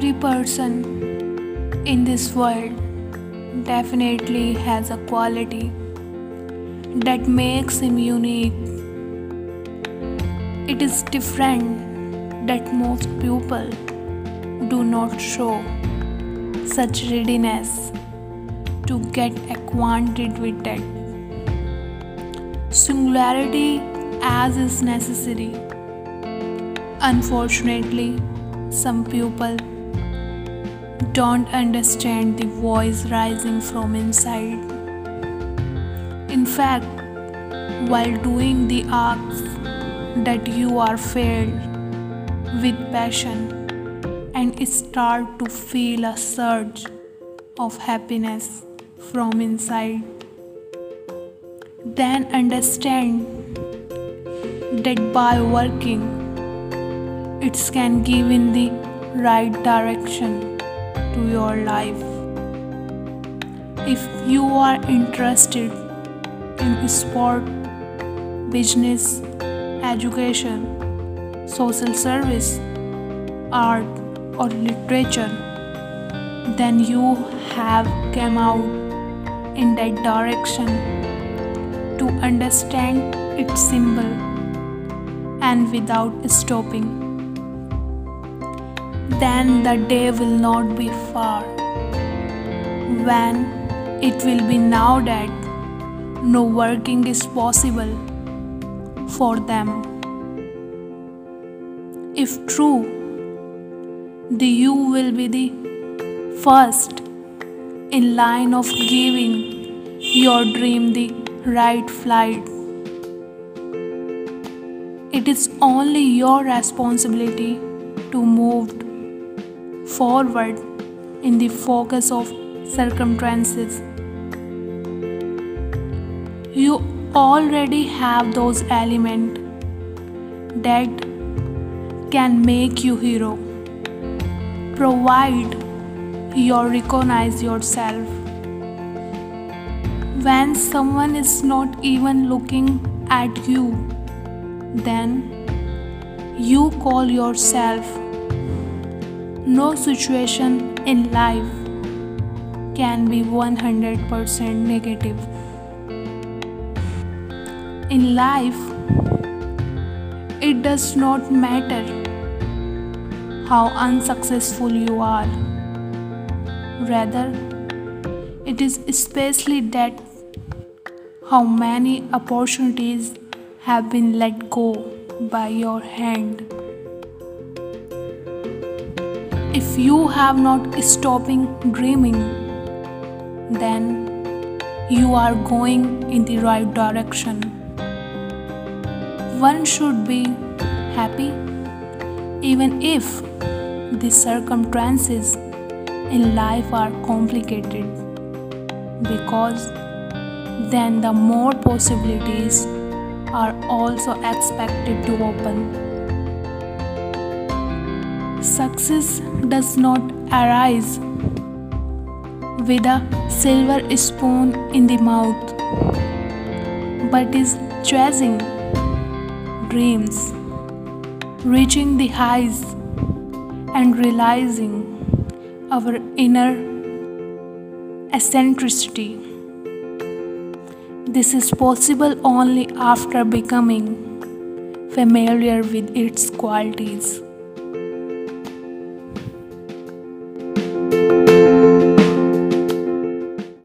person in this world definitely has a quality that makes him unique. It is different that most people do not show such readiness to get acquainted with that. Singularity as is necessary. Unfortunately, some people don't understand the voice rising from inside. In fact, while doing the acts that you are filled with passion and start to feel a surge of happiness from inside, then understand that by working, it can give in the right direction to your life. If you are interested in sport, business, education, social service, art, or literature, then you have come out in that direction to understand its symbol and without stopping then the day will not be far when it will be now that no working is possible for them. If true, the you will be the first in line of giving your dream the right flight. It is only your responsibility to move forward in the focus of circumstances. You already have those elements that can make you hero. Provide you recognize yourself. When someone is not even looking at you, then you call yourself no situation in life can be 100% negative. In life, it does not matter how unsuccessful you are. Rather, it is especially that how many opportunities have been let go by your hand if you have not stopping dreaming then you are going in the right direction. One should be happy even if the circumstances in life are complicated because then the more possibilities are also expected to open Success does not arise with a silver spoon in the mouth, but is chasing dreams, reaching the highs, and realizing our inner eccentricity. This is possible only after becoming familiar with its qualities.